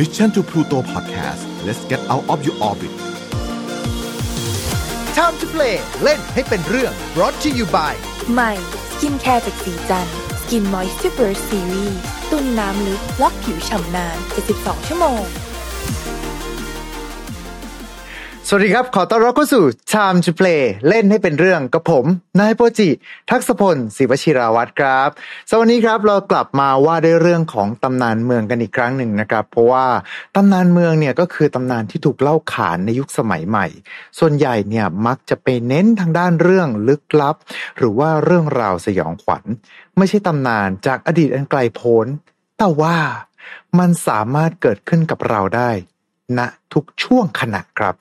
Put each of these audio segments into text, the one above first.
Mission to Pluto Podcast let's get out of your orbit Time to play เล่นให้เป็นเรื่อง brought to you by ใหม่สกินแคร์จากศรีจันทร์ Skin Moisture Series ตุนน้ำลึกล็อกผิวฉ่ำนาน 72 ชั่วโมง สวัสดีครับ ขอต้อนรับเข้าสู่ Time to Play เล่นให้เป็นเรื่องกับผม นายโปจิ ทักษพลศิวชิราวัตรครับสวัสดีครับเรากลับมาว่าด้วยเรื่องของตำนานเมืองกันอีกครั้งหนึ่งนะครับ เพราะว่าตำนานเมืองเนี่ยก็คือตำนานที่ถูกเล่าขานในยุคสมัยใหม่ ส่วนใหญ่เนี่ยมักจะไปเน้นทางด้านเรื่องลึกลับ หรือว่าเรื่องราวสยองขวัญ ไม่ใช่ตำนานจากอดีตอันไกลโพ้นแต่ว่ามันสามารถเกิดขึ้นกับเราได้ ณทุกช่วงขณะครับ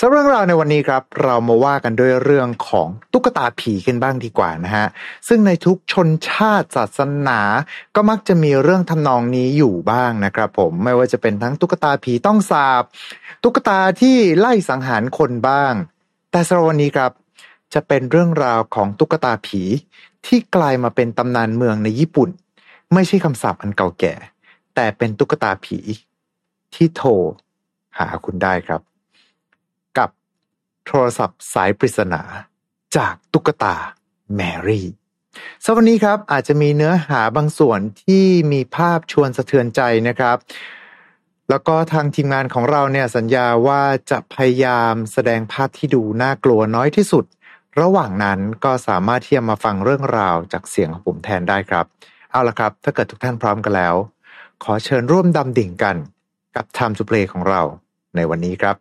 สำหรับเรื่องราวในวันนี้ครับ เรามาว่ากันด้วยเรื่องของตุ๊กตาผีกันบ้างดีกว่านะฮะซึ่งในทุกชนชาติศาสนา ก็มักจะมีเรื่องทำนองนี้อยู่บ้างนะครับ ผมไม่ว่าจะเป็นทั้งตุ๊กตาผีต้องสาบ ตุ๊กตาที่ไล่สังหารคนบ้าง แต่สำหรับวันนี้ครับ จะเป็นเรื่องราวของตุ๊กตาผีที่กลายมาเป็นตำนานเมืองในญี่ปุ่น ไม่ใช่คำสาปอันเก่าแก่ แต่เป็นตุ๊กตาผีที่โทร หาคุณได้ครับ กับโทรศัพท์สายปริศนาจากตุ๊กตาแมรี่สวันนี้ครับอาจจะมีเนื้อหาบางส่วนที่มีภาพชวนสะเทือนใจนะครับ แล้วก็ทางทีมงานของเราเนี่ยสัญญาว่าจะพยายามแสดงภาพที่ดูน่ากลัวน้อยที่สุด ระหว่างนั้นก็สามารถที่จะมาฟังเรื่องราวจากเสียงของผมแทนได้ครับ เอาละครับ ถ้าเกิดทุกท่านพร้อมกันแล้ว ขอเชิญร่วมดำดิ่งกันกับ Time to Play ของเรา ในวันนี้ครับ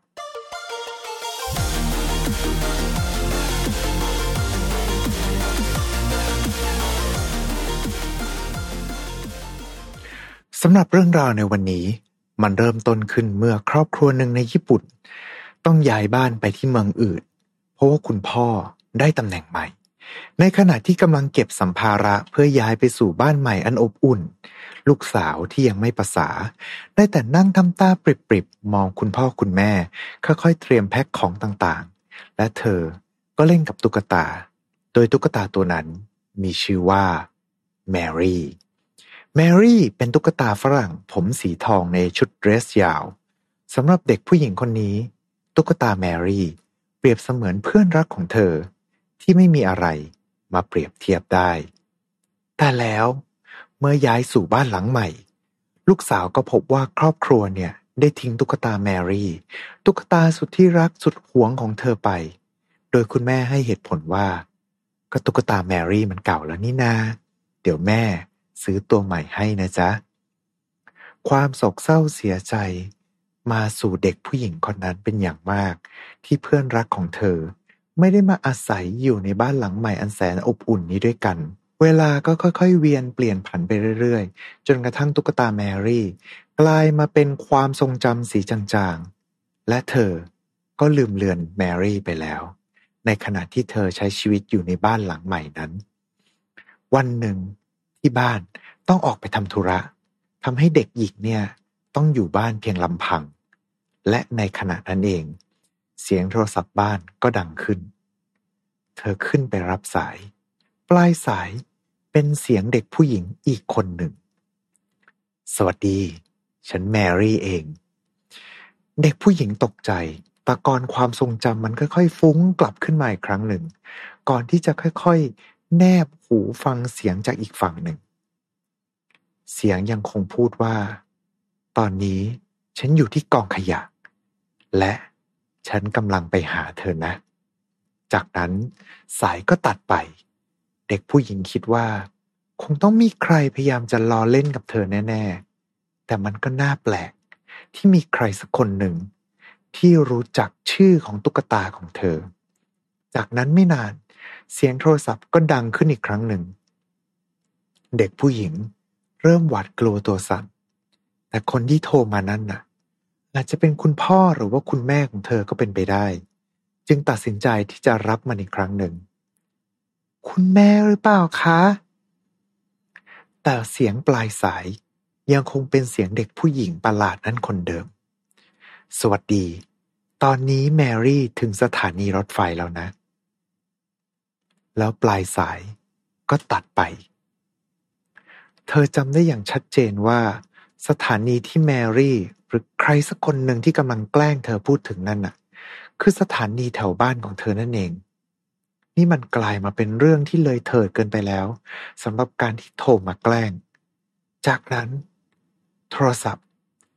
สำหรับเรื่องราวในวันนี้ มันเริ่มต้นขึ้นเมื่อครอบครัวหนึ่งในญี่ปุ่น ต้องย้ายบ้านไปที่เมืองอื่น เพราะว่าคุณพ่อได้ตำแหน่งใหม่ ในขณะที่กำลังเก็บสัมภาระเพื่อย้ายไปสู่บ้านใหม่อันอบอุ่น ลูกสาวที่ยังไม่ประสา ได้แต่นั่งทำตาปริบๆ มองคุณพ่อคุณแม่ ค่อยๆ เตรียมแพ็คของต่างๆ และเธอก็เล่นกับตุ๊กตา โดยตุ๊กตาตัวนั้นมีชื่อว่าแมรี่แมรี่เป็นตุ๊กตาฝรั่งผมสีทองในชุดเดรสยาวสำหรับเด็กผู้หญิงคนนี้ ตุ๊กตาแมรี่ เปรียบเสมือนเพื่อนรักของเธอ ที่ไม่มีอะไรมาเปรียบเทียบได้ แต่แล้ว เมื่อย้ายสู่บ้านหลังใหม่ ลูกสาวก็พบว่าครอบครัวเนี่ยได้ทิ้งตุ๊กตาแมรี่ ตุ๊กตาสุดที่รักสุดหวงของเธอไป โดยคุณแม่ให้เหตุผลว่า ก็ตุ๊กตาแมรี่มันเก่าแล้วนี่นา เดี๋ยวแม่ซื้อตัวใหม่ให้นะจ๊ะ ความโศกเศร้าเสียใจ มาสู่เด็กผู้หญิงคนนั้นเป็นอย่างมาก ที่เพื่อนรักของเธอ ไม่ได้มาอาศัยอยู่ในบ้านหลังใหม่อันแสนอบอุ่นนี้ด้วยกันเเวลาก็ค่อยๆ เวียนเปลี่ยนผันไปเรื่อยๆ จนกระทั่งตุ๊กตาแมรี่ กลายมาเป็นความทรงจำสีจางๆ และเธอก็ลืมเลือนแมรี่ไปแล้ว ในขณะที่เธอใช้ชีวิตอยู่ในบ้านหลังใหม่นั้น วันหนึ่งที่บ้านต้องออกไปทำธุระทำให้เด็กหญิงเนี่ยต้องอยู่บ้านเพียงลำพัง และในขณะนั้นเอง เสียงโทรศัพท์บ้านก็ดังขึ้น เธอขึ้นไปรับสาย ปลายสาย เป็นเสียงเด็กผู้หญิงอีกคนหนึ่ง สวัสดี ฉันแมรี่เอง เด็กผู้หญิงตกใจตะกอนความทรงจำมันค่อยๆ ฟุ้งกลับขึ้นมาอีกครั้งหนึ่ง ก่อนที่จะค่อยๆ แนบหูฟังเสียงจากอีกฝั่งหนึ่ง เสียงยังคงพูดว่า ตอนนี้ฉันอยู่ที่กองขยะ และฉันกำลังไปหาเธอนะ จากนั้นสายก็ตัดไป เด็กผู้หญิงคิดว่า คงต้องมีใครพยายามจะล้อเล่นกับเธอแน่ ๆ แต่มันก็น่าแปลก ที่มีใครสักคนหนึ่ง ที่รู้จักชื่อของตุ๊กตาของเธอ จากนั้นไม่นานเสียงโทรศัพท์ก็ดังขึ้นอีกครั้งหนึ่ง เด็กผู้หญิงเริ่มหวาดกลัวตัวสั่น แต่คนที่โทรมานั้นน่ะ อาจจะเป็นคุณพ่อหรือว่าคุณแม่ของเธอก็เป็นไปได้ จึงตัดสินใจที่จะรับมันอีกครั้งหนึ่ง คุณแม่หรือเปล่าคะ แต่เสียงปลายสายยังคงเป็นเสียงเด็กผู้หญิงประหลาดนั้นคนเดิม สวัสดี ตอนนี้แมรี่ถึงสถานีรถไฟแล้วนะ แล้วปลายสายก็ตัดไป เธอจำได้อย่างชัดเจนว่า สถานีที่แมรี่หรือใครสักคนหนึ่งที่กำลังแกล้งเธอพูดถึงนั่นน่ะ คือสถานีแถวบ้านของเธอนั่นเอง นี่มันกลายมาเป็นเรื่องที่เลยเถิดเกินไปแล้วสำหรับการที่โทรมาแกล้ง จากนั้น โทรศัพท์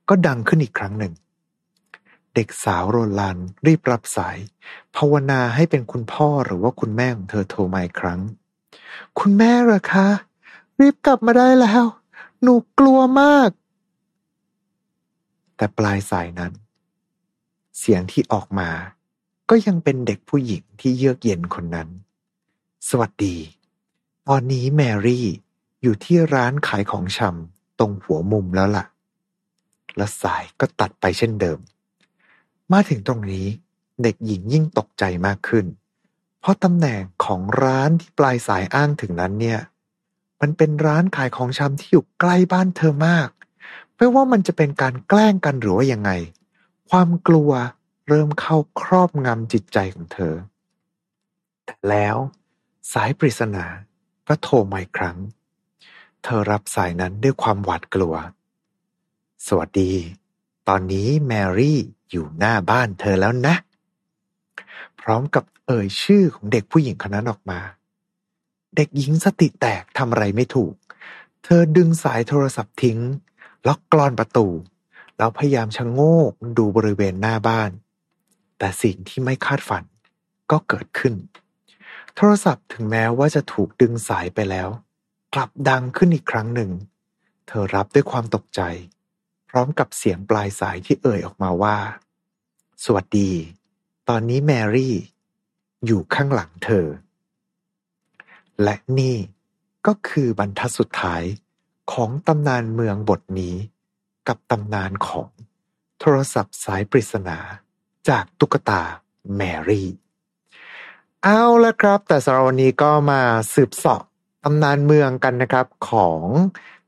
ก็ดังขึ้นอีกครั้งหนึ่ง เด็กสาวโรลันรีบรับสาย ภาวนาให้เป็นคุณพ่อหรือว่าคุณแม่ของเธอโทรมาอีกครั้ง คุณแม่เหรอคะ รีบกลับมาได้แล้ว หนูกลัวมาก แต่ปลายสายนั้น เสียงที่ออกมา ก็ยังเป็นเด็กผู้หญิงที่เยือกเย็นคนนั้น สวัสดี ตอนนี้แมรี่อยู่ที่ร้านขายของชำตรงหัวมุมแล้วล่ะ และสายก็ตัดไปเช่นเดิม มาถึงตรงนี้เด็กหญิงยิ่งตกใจมากขึ้น เพราะตำแหน่งของร้านที่ปลายสายอ้างถึงนั้นเนี่ย มันเป็นร้านขายของชำที่อยู่ใกล้บ้านเธอมาก ไม่ว่ามันจะเป็นการแกล้งกันหรือว่ายังไง ความกลัว เริ่มเข้าครอบงำจิตใจของเธอ แต่แล้วสายปริศนาก็โทรมาอีกครั้ง เธอรับสายนั้นด้วยความหวาดกลัว สวัสดี ตอนนี้แมรี่อยู่หน้าบ้านเธอแล้วนะ พร้อมกับเอ่ยชื่อของเด็กผู้หญิงคนนั้นออกมา เด็กหญิงสติแตกทำอะไรไม่ถูก เธอดึงสายโทรศัพท์ทิ้ง ล็อกกลอนประตู แล้วพยายามชะโงกดูบริเวณหน้าบ้าน แต่สิ่งที่ไม่คาดฝันก็เกิดขึ้น โทรศัพท์ถึงแม้ว่าจะถูกดึงสายไปแล้ว กลับดังขึ้นอีกครั้งหนึ่ง เธอรับด้วยความตกใจ พร้อมกับเสียงปลายสายที่เอ่ยออกมาว่า สวัสดี ตอนนี้แมรี่ อยู่ข้างหลังเธอ และนี่ก็คือบรรทัดสุดท้ายของตำนานเมืองบทนี้ กับตำนานของโทรศัพท์สายปริศนา จากตุ๊กตาแมรี่ เอาละครับ แต่สำหรับวันนี้ก็มาสืบเสาะตำนานเมืองกันนะครับของ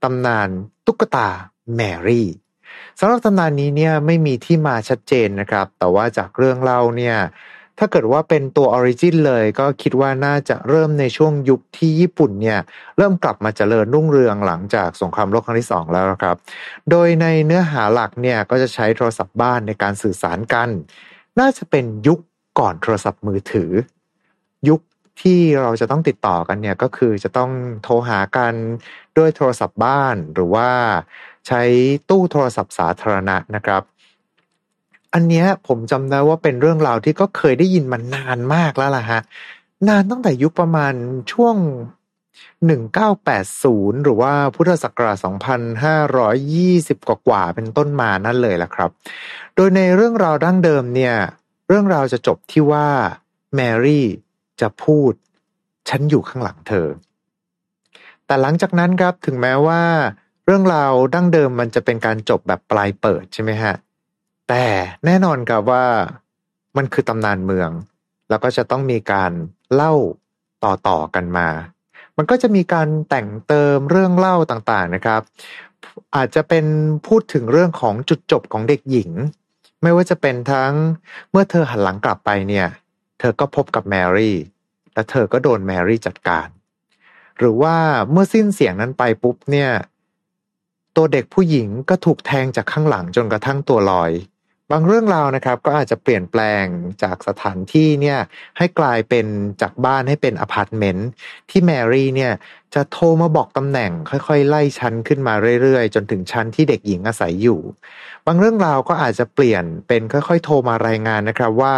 ตำนานตุ๊กตาแมรี่สำหรับตำนานนี้เนี่ยไม่มีที่มาชัดเจนนะครับ แต่ว่าจากเรื่องเล่าเนี่ย ถ้าเกิดว่าเป็นตัว original เลยก็คิดว่าน่าจะเริ่มในช่วงยุคที่ญี่ปุ่นเนี่ยเริ่มกลับมาเจริญรุ่งเรืองหลังจากสงครามโลกครั้งที่สองแล้วครับ โดยในเนื้อหาหลักเนี่ยก็จะใช้โทรศัพท์บ้านในการสื่อสารกัน น่าจะเป็นยุคก่อนโทรศัพท์มือถือ ยุคที่เราจะต้องติดต่อกันเนี่ยก็คือจะต้องโทรหากันด้วยโทรศัพท์บ้านหรือว่าใช้ตู้โทรศัพท์สาธารณะนะครับ อันเนี้ยผมจำได้ว่าเป็นเรื่องราวที่ก็เคยได้ยินมานานมากแล้วล่ะฮะ นานตั้งแต่ยุคประมาณช่วง 1980 หรือว่าพุทธศักราช 2520 กว่ากว่าเป็นต้นมานั่นเลยล่ะครับ โดยในเรื่องราวดั้งเดิมเนี่ย เรื่องราวจะจบที่ว่าแมรี่จะพูด ฉันอยู่ข้างหลังเธอ แต่หลังจากนั้นครับถึงแม้ว่า เรื่องราวดั้งเดิมมันจะเป็นการจบแบบปลายเปิดใช่ไหมฮะ แต่แน่นอนครับว่ามันคือตำนานเมือง แล้วก็จะต้องมีการเล่าต่อๆกันมา มันก็จะมีการแต่งเติมเรื่องเล่าต่างๆนะครับ อาจจะเป็นพูดถึงเรื่องของจุดจบของเด็กหญิง ไม่ว่าจะเป็นทั้งเมื่อเธอหันหลังกลับไปเนี่ย เธอก็พบกับแมรี่และเธอก็โดนแมรี่จัดการ หรือว่าเมื่อสิ้นเสียงนั้นไปปุ๊บเนี่ย ตัวเด็กผู้หญิงก็ถูกแทงจากข้างหลังจนกระทั่งตัวลอย บางเรื่องราวนะครับก็อาจจะเปลี่ยนแปลงจากสถานที่เนี่ยให้กลายเป็นจากบ้านให้เป็นอพาร์ตเมนต์ที่แมรี่เนี่ยจะโทรมาบอกตำแหน่งค่อยๆ ไล่ชั้นขึ้นมาเรื่อยๆ จนถึงชั้นที่เด็กหญิงอาศัยอยู่ บางเรื่องราวก็อาจจะเปลี่ยนเป็นค่อยๆ โทรมารายงานนะครับว่า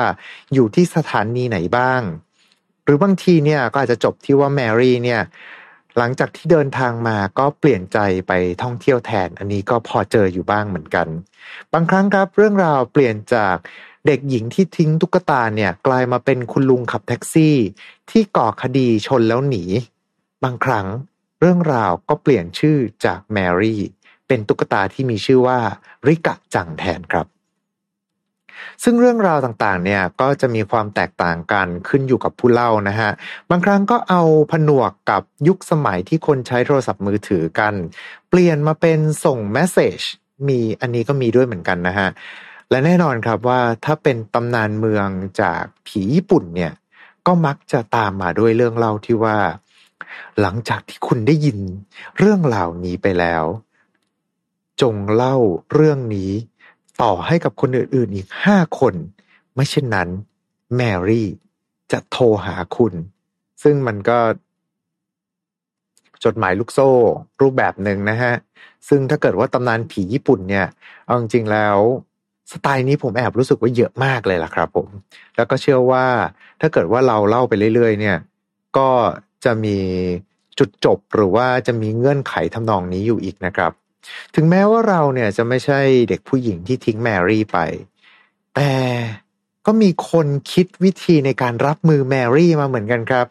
อยู่ที่สถานีไหนบ้าง หรือบางทีเนี่ยก็อาจจะจบที่ว่าแมรี่เนี่ย หลังจากที่เดินทางมาก็เปลี่ยนใจไปท่องเที่ยวแทน อันนี้ก็พอเจออยู่บ้างเหมือนกัน บางครั้งครับเรื่องราวเปลี่ยนจากเด็กหญิงที่ทิ้งตุ๊กตาเนี่ยกลายมาเป็นคุณลุงขับแท็กซี่ ที่ก่อคดีชนแล้วหนี บางครั้งเรื่องราวก็เปลี่ยนชื่อจากแมรี่เป็นตุ๊กตาที่มีชื่อว่าริกะจังแทนครับ ซึ่งเรื่องราวต่างๆ เนี่ยก็จะมีความแตกต่างกันขึ้นอยู่กับผู้เล่านะฮะ บางครั้งก็เอาผนวกกับยุคสมัยที่คนใช้โทรศัพท์มือถือกัน เปลี่ยนมาเป็นส่งเมสเซจมีอันนี้ก็มีด้วยเหมือนกันนะฮะ และแน่นอนครับว่าถ้าเป็นตำนานเมืองจากผีญี่ปุ่นเนี่ย ก็มักจะตามมาด้วยเรื่องเล่าที่ว่า หลังจากที่คุณได้ยินเรื่องเหล่านี้ไปแล้ว จงเล่าเรื่องนี้ ต่อให้กับคนอื่นๆอีกห้าคน ไม่เช่นนั้น แมรี่จะโทรหาคุณ ซึ่งมันก็จดหมายลูกโซ่ รูปแบบหนึ่งนะฮะ ซึ่งถ้าเกิดว่าตำนานผีญี่ปุ่นเนี่ย เอาจริงๆแล้ว สไตล์นี้ผมแอบรู้สึกว่าเยอะมากเลยล่ะครับผม แล้วก็เชื่อว่าถ้าเกิดว่าเราเล่าไปเรื่อยๆ เนี่ย ก็จะมีจุดจบหรือว่าจะมีเงื่อนไขทำนองนี้อยู่อีกนะครับ ถึงแม้ว่าเราเนี่ยจะไม่ใช่เด็กผู้หญิงที่ทิ้งแมรี่ไป แต่ก็มีคนคิดวิธีในการรับมือแมรี่มาเหมือนกันครับ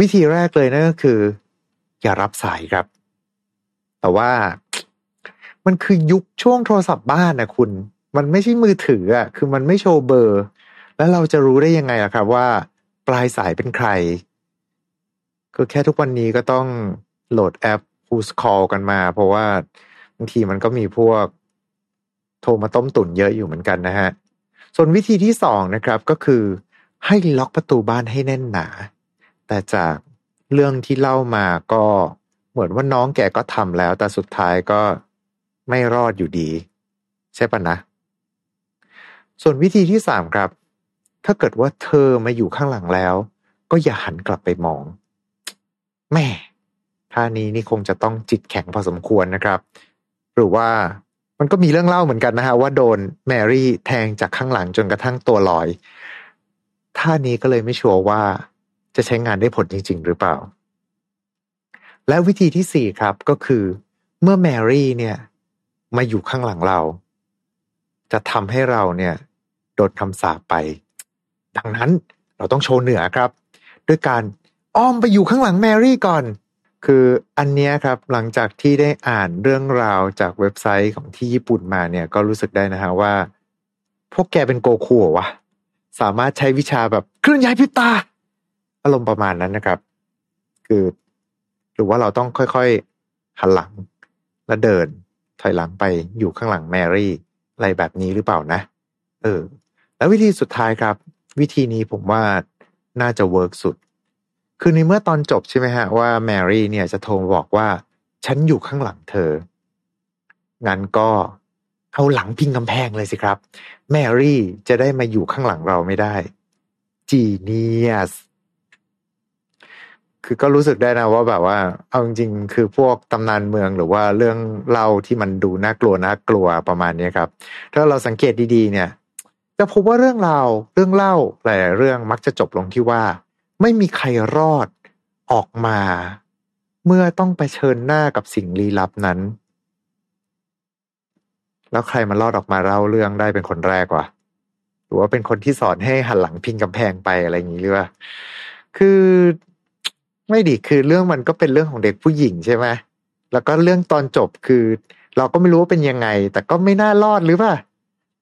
วิธีแรกเลยนั่นก็คือ อย่ารับสายครับ แต่ว่ามันคือยุคช่วงโทรศัพท์บ้านนะคุณ มันไม่ใช่มือถืออะคือมันไม่โชว์เบอร์ แล้วเราจะรู้ได้ยังไงล่ะครับว่า ปลายสายเป็นใครคือแค่ทุกวันนี้ก็ต้องโหลดแอป Who's Call กันมา เพราะว่า บางทีมันก็มีพวกโทรมาต้มตุ๋นเยอะอยู่เหมือนกันนะฮะ ส่วนวิธีที่สองนะครับก็คือให้ล็อกประตูบ้านให้แน่นหนา แต่จากเรื่องที่เล่ามาก็เหมือนว่าน้องแกก็ทำแล้ว แต่สุดท้ายก็ไม่รอดอยู่ดี ใช่ปะนะ ส่วนวิธีที่สามครับ ถ้าเกิดว่าเธอมาอยู่ข้างหลังแล้ว ก็อย่าหันกลับไปมอง แม่ท่านี้นี่คงจะต้องจิตแข็งพอสมควรนะครับ หรือว่ามันก็มีเรื่องเล่าเหมือนกันนะฮะว่าโดนแมรี่แทงจากข้างหลังจนกระทั่งตัวลอย ท่านี้ก็เลยไม่ชัวร์ว่าจะใช้งานได้ผลจริง ๆ หรือเปล่า และวิธีที่สี่ครับก็คือเมื่อแมรี่เนี่ยมาอยู่ข้างหลังเรา จะทำให้เราเนี่ยโดนคำสาปไป ดังนั้นเราต้องโชว์เหนือครับ ด้วยการอ้อมไปอยู่ข้างหลังแมรี่ก่อน คืออันเนี้ยครับหลังจากที่ได้อ่านเรื่องราวจากเว็บไซต์ของที่ญี่ปุ่นมาเนี่ยก็รู้สึกได้นะฮะว่า พวกแกเป็นโกคูวะสามารถใช้วิชาแบบเคลื่อนย้ายพิตา อารมณ์ประมาณนั้นนะครับ คือ หรือว่าเราต้องค่อยๆหันหลัง แล้วเดิน ถอยหลังไปอยู่ข้างหลังแมรี่ อะไรแบบนี้หรือเปล่านะ เออ แล้ววิธีสุดท้ายครับ วิธีนี้ผมว่าน่าจะ work สุด คือในเมื่อตอนจบใช่ไหมฮะว่าแมรี่เนี่ยจะโทรบอกว่า ฉันอยู่ข้างหลังเธอ งั้นก็เอาหลังพิงกำแพงเลยสิครับ แมรี่จะได้มาอยู่ข้างหลังเราไม่ได้ genius คือก็รู้สึกได้นะว่าแบบว่า เอาจริงๆ คือพวกตำนานเมืองหรือว่าเรื่องเล่าที่มันดูน่ากลัวน่ากลัวประมาณนี้ครับ ถ้าเราสังเกตดีๆ เนี่ยจะพบว่าเรื่องราวเรื่องเล่าหลายเรื่องมักจะจบลงที่ว่า ไม่มีใครรอดออกมา เมื่อต้องไปเชิญหน้ากับสิ่งลี้ลับนั้น แล้วใครมารอดออกมาเล่าเรื่องได้เป็นคนแรกวะหรือว่าเป็นคนที่สอนให้หันหลังพิงกำแพงไปอะไรอย่างนี้หรือว่าคือไม่ดีคือเรื่องมันก็เป็นเรื่องของเด็กผู้หญิงใช่ไหมแล้วก็เรื่องตอนจบคือ เราก็ไม่รู้ว่าเป็นยังไง แต่ก็ไม่น่ารอดหรือเปล่า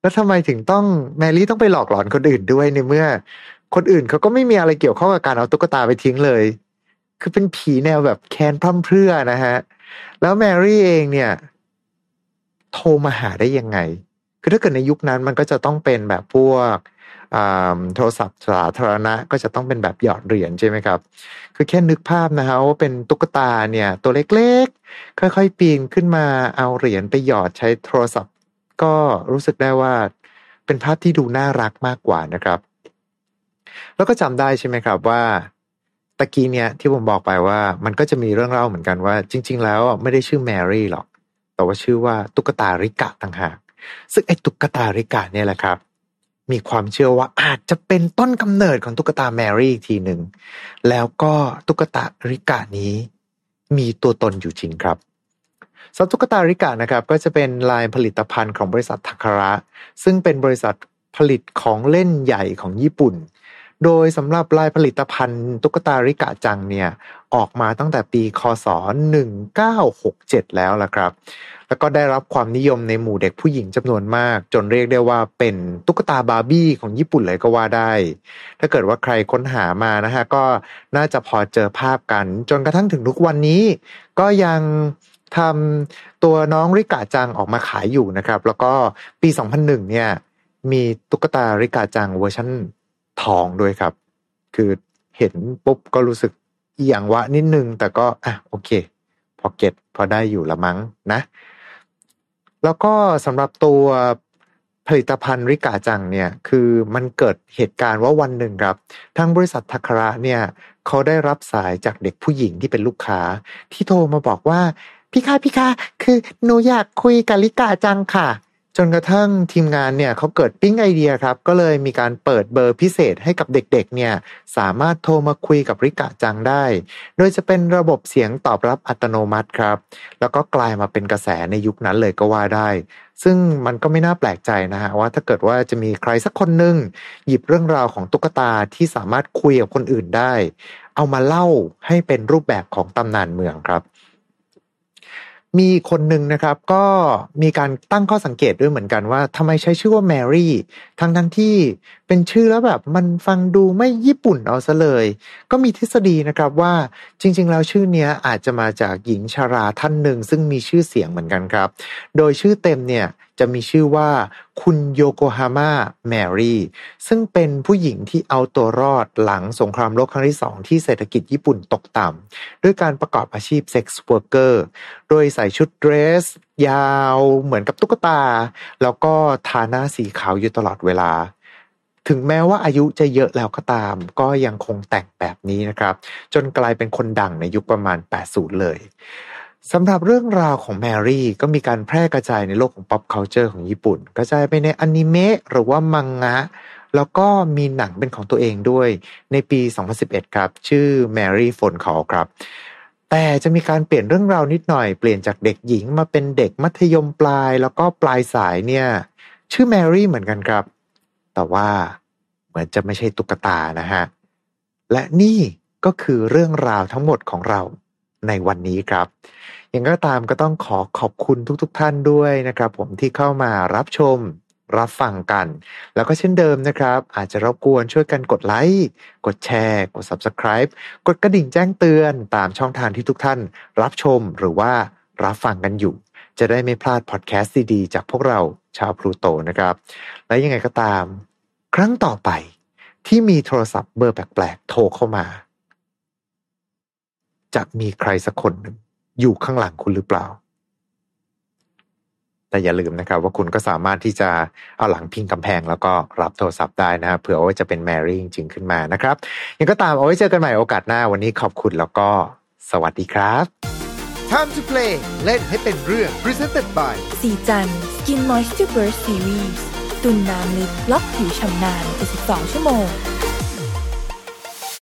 แล้วทำไมถึงต้องแมรี่ต้องไปหลอกหลอนคนอื่นด้วยในเมื่อ คนอื่นเขาก็ไม่มีอะไรเกี่ยวข้องกับการเอาตุ๊กตาไปทิ้งเลย คือเป็นผีแนวแบบแค้นพร่ำเพรื่อนะฮะ แล้วแมรี่เองเนี่ย โทรมาหาได้ยังไง คือถ้าเกิดในยุคนั้นมันก็จะต้องเป็นแบบพวกโทรศัพท์สาธารณะก็จะต้องเป็นแบบหยอดเหรียญใช่ไหมครับ คือแค่นึกภาพนะฮะว่าเป็นตุ๊กตาเนี่ย ตัวเล็กๆ ค่อยๆ ปีนขึ้นมาเอาเหรียญไปหยอดใช้โทรศัพท์ ก็รู้สึกได้ว่าเป็นภาพที่ดูน่ารักมากกว่านะครับ แล้วก็จำได้ใช่ไหมครับว่าตะกี้เนี่ยที่ผมบอกไปว่ามันก็จะมีเรื่องเล่าเหมือนกันว่า จริง ๆ แล้วไม่ได้ชื่อแมรี่หรอก แต่ว่าชื่อว่าตุ๊กตาริกะต่างหาก ซึ่งไอ้ตุ๊กตาริกะเนี่ยแหละครับ มีความเชื่อว่าอาจจะเป็นต้นกำเนิดของตุ๊กตาแมรี่อีกทีหนึ่งแล้วก็ตุ๊กตาริกะนี้มีตัวตนอยู่จริงครับสัตตุ๊กตาริกะนะครับก็จะเป็นลายผลิตภัณฑ์ของบริษัททักระ ซึ่งเป็นบริษัทผลิตของเล่นใหญ่ของญี่ปุ่น โดยสำหรับลายผลิตภัณฑ์ตุ๊กตาริกะจังเนี่ย ออกมาตั้งแต่ปี คศ 1967 แล้วล่ะครับ แล้วก็ได้รับความนิยมในหมู่เด็กผู้หญิงจำนวนมาก จนเรียกได้ว่าเป็นตุ๊กตาบาร์บี้ของญี่ปุ่นเลยก็ว่าได้ ถ้าเกิดว่าใครค้นหามานะฮะ ก็น่าจะพอเจอภาพกัน จนกระทั่งถึงทุกวันนี้ ก็ยังทำตัวน้องริกาจังออกมาขายอยู่นะครับ แล้วก็ปี 2001 เนี่ย มีตุ๊กตาริกาจังเวอร์ชัน ทองด้วยครับ คือเห็นปุ๊บก็รู้สึกอย่างวะนิดนึง แต่ก็อะโอเค พอเก็ตพอได้อยู่ละมั้งนะ แล้วก็สำหรับตัวผลิตภัณฑ์ริกาจังเนี่ย คือมันเกิดเหตุการณ์ว่าวันหนึ่งครับ ทางบริษัททักระเนี่ย เขาได้รับสายจากเด็กผู้หญิงที่เป็นลูกค้า ที่โทรมาบอกว่า พี่คะพี่คะคือหนูอยากคุยกับลิกาจังค่ะ จนกระทั่งทีมงานเนี่ยเขาเกิดปิ้งไอเดียครับ ก็เลยมีการเปิดเบอร์พิเศษให้กับเด็กๆ เนี่ยสามารถโทรมาคุยกับริกาจังได้ โดยจะเป็นระบบเสียงตอบรับอัตโนมัติครับ แล้วก็กลายมาเป็นกระแสในยุคนั้นเลยก็ว่าได้ ซึ่งมันก็ไม่น่าแปลกใจนะฮะว่าถ้าเกิดว่าจะมีใครสักคนหนึ่งหยิบเรื่องราวของตุ๊กตาที่สามารถคุยกับคนอื่นได้ เอามาเล่าให้เป็นรูปแบบของตำนานเมืองครับ มีคนหนึ่งนะครับ ก็มีการตั้งข้อสังเกตด้วยเหมือนกันว่าทำไมใช้ชื่อว่าแมรี่ ทั้งทั้งที่เป็นชื่อแล้วแบบมันฟังดูไม่ญี่ปุ่นเอาซะเลย ก็มีทฤษฎีนะครับว่าจริง ๆ แล้วชื่อเนี้ยอาจจะมาจากหญิงชาราท่านหนึ่งซึ่งมีชื่อเสียงเหมือนกันครับ โดยชื่อเต็มเนี่ย จะมีชื่อว่า คุณโยโกฮาม่า แมรี่ ซึ่งเป็นผู้หญิงที่เอาตัวรอดหลังสงครามโลกครั้งที่สองที่เศรษฐกิจญี่ปุ่นตกต่ำ ด้วยการประกอบอาชีพเซ็กซ์ r ว r เกอร์ โดยใส่ชุดเดรส ยาวเหมือนกับตุ๊กตา แล้วก็ทาหน้าสีขาวอยู่ตลอดเวลาถึงแม้ว่าอายุจะเยอะแล้วก็ตาม ก็ยังคงแต่งแบบนี้นะครับ จนกลายเป็นคนดังในยุคประมาณ 80 เลย สำหรับเรื่องราวของแมรี่ก็มีการแพร่กระจายในโลกของ pop culture ของญี่ปุ่น กระจายไปในอนิเมะหรือว่ามังงะ แล้วก็มีหนังเป็นของตัวเองด้วยในปี 2011 ครับ ชื่อ Mary Phone Call ครับ แต่จะมีการเปลี่ยนเรื่องราวนิดหน่อยเปลี่ยนจากเด็กหญิงมาเป็นเด็กมัธยมปลาย แล้วก็ปลายสายเนี่ย ชื่อแมรี่เหมือนกันครับ แต่ว่าเหมือนจะไม่ใช่ตุ๊กตานะฮะและนี่ก็คือเรื่องราวทั้งหมดของเรา ในวันนี้ครับยังก็ตามก็ต้องขอขอบคุณทุกๆทท่านด้วยนะครับ ผมที่เข้ามารับชมรับฟังกัน แล้วก็เช่นเดิมนะครับ อาจจะรบกวนช่วยกันกดไลค์ กดแชร์ กด Subscribe กดกระดิ่งแจ้งเตือนตามช่องทางที่ทุกท่าน รับชมหรือว่ารับฟังกันอยู่ จะได้ไม่พลาดพอดแคสต์ดีๆจากพวกเราชาวพลูโตนะครับ และยังไงก็ตาม ครั้งต่อไปที่มีโทรศัพท์เบอร์แปลกๆ โทรเข้ามา จะมีใครสักคนหนึ่งอยู่ข้างหลังคุณหรือเปล่า แต่อย่าลืมนะครับ ว่าคุณก็สามารถที่จะเอาหลังพิงกำแพงแล้วก็รับโทรศัพท์ได้นะครับเผื่อว่าจะเป็นแมรี่จริง ๆ ขึ้นมานะครับ ยังก็ตามเอาไว้เจอกันใหม่โอกาสหน้าวันนี้ขอบคุณแล้วก็ สวัสดีครับ Time to play เล่นให้เป็นเรื่อง Presented by สีจัน Skin Moisture Burst Series ตุ่นน้ำลึกล็อกผิวชำนาน72ชั่วโมง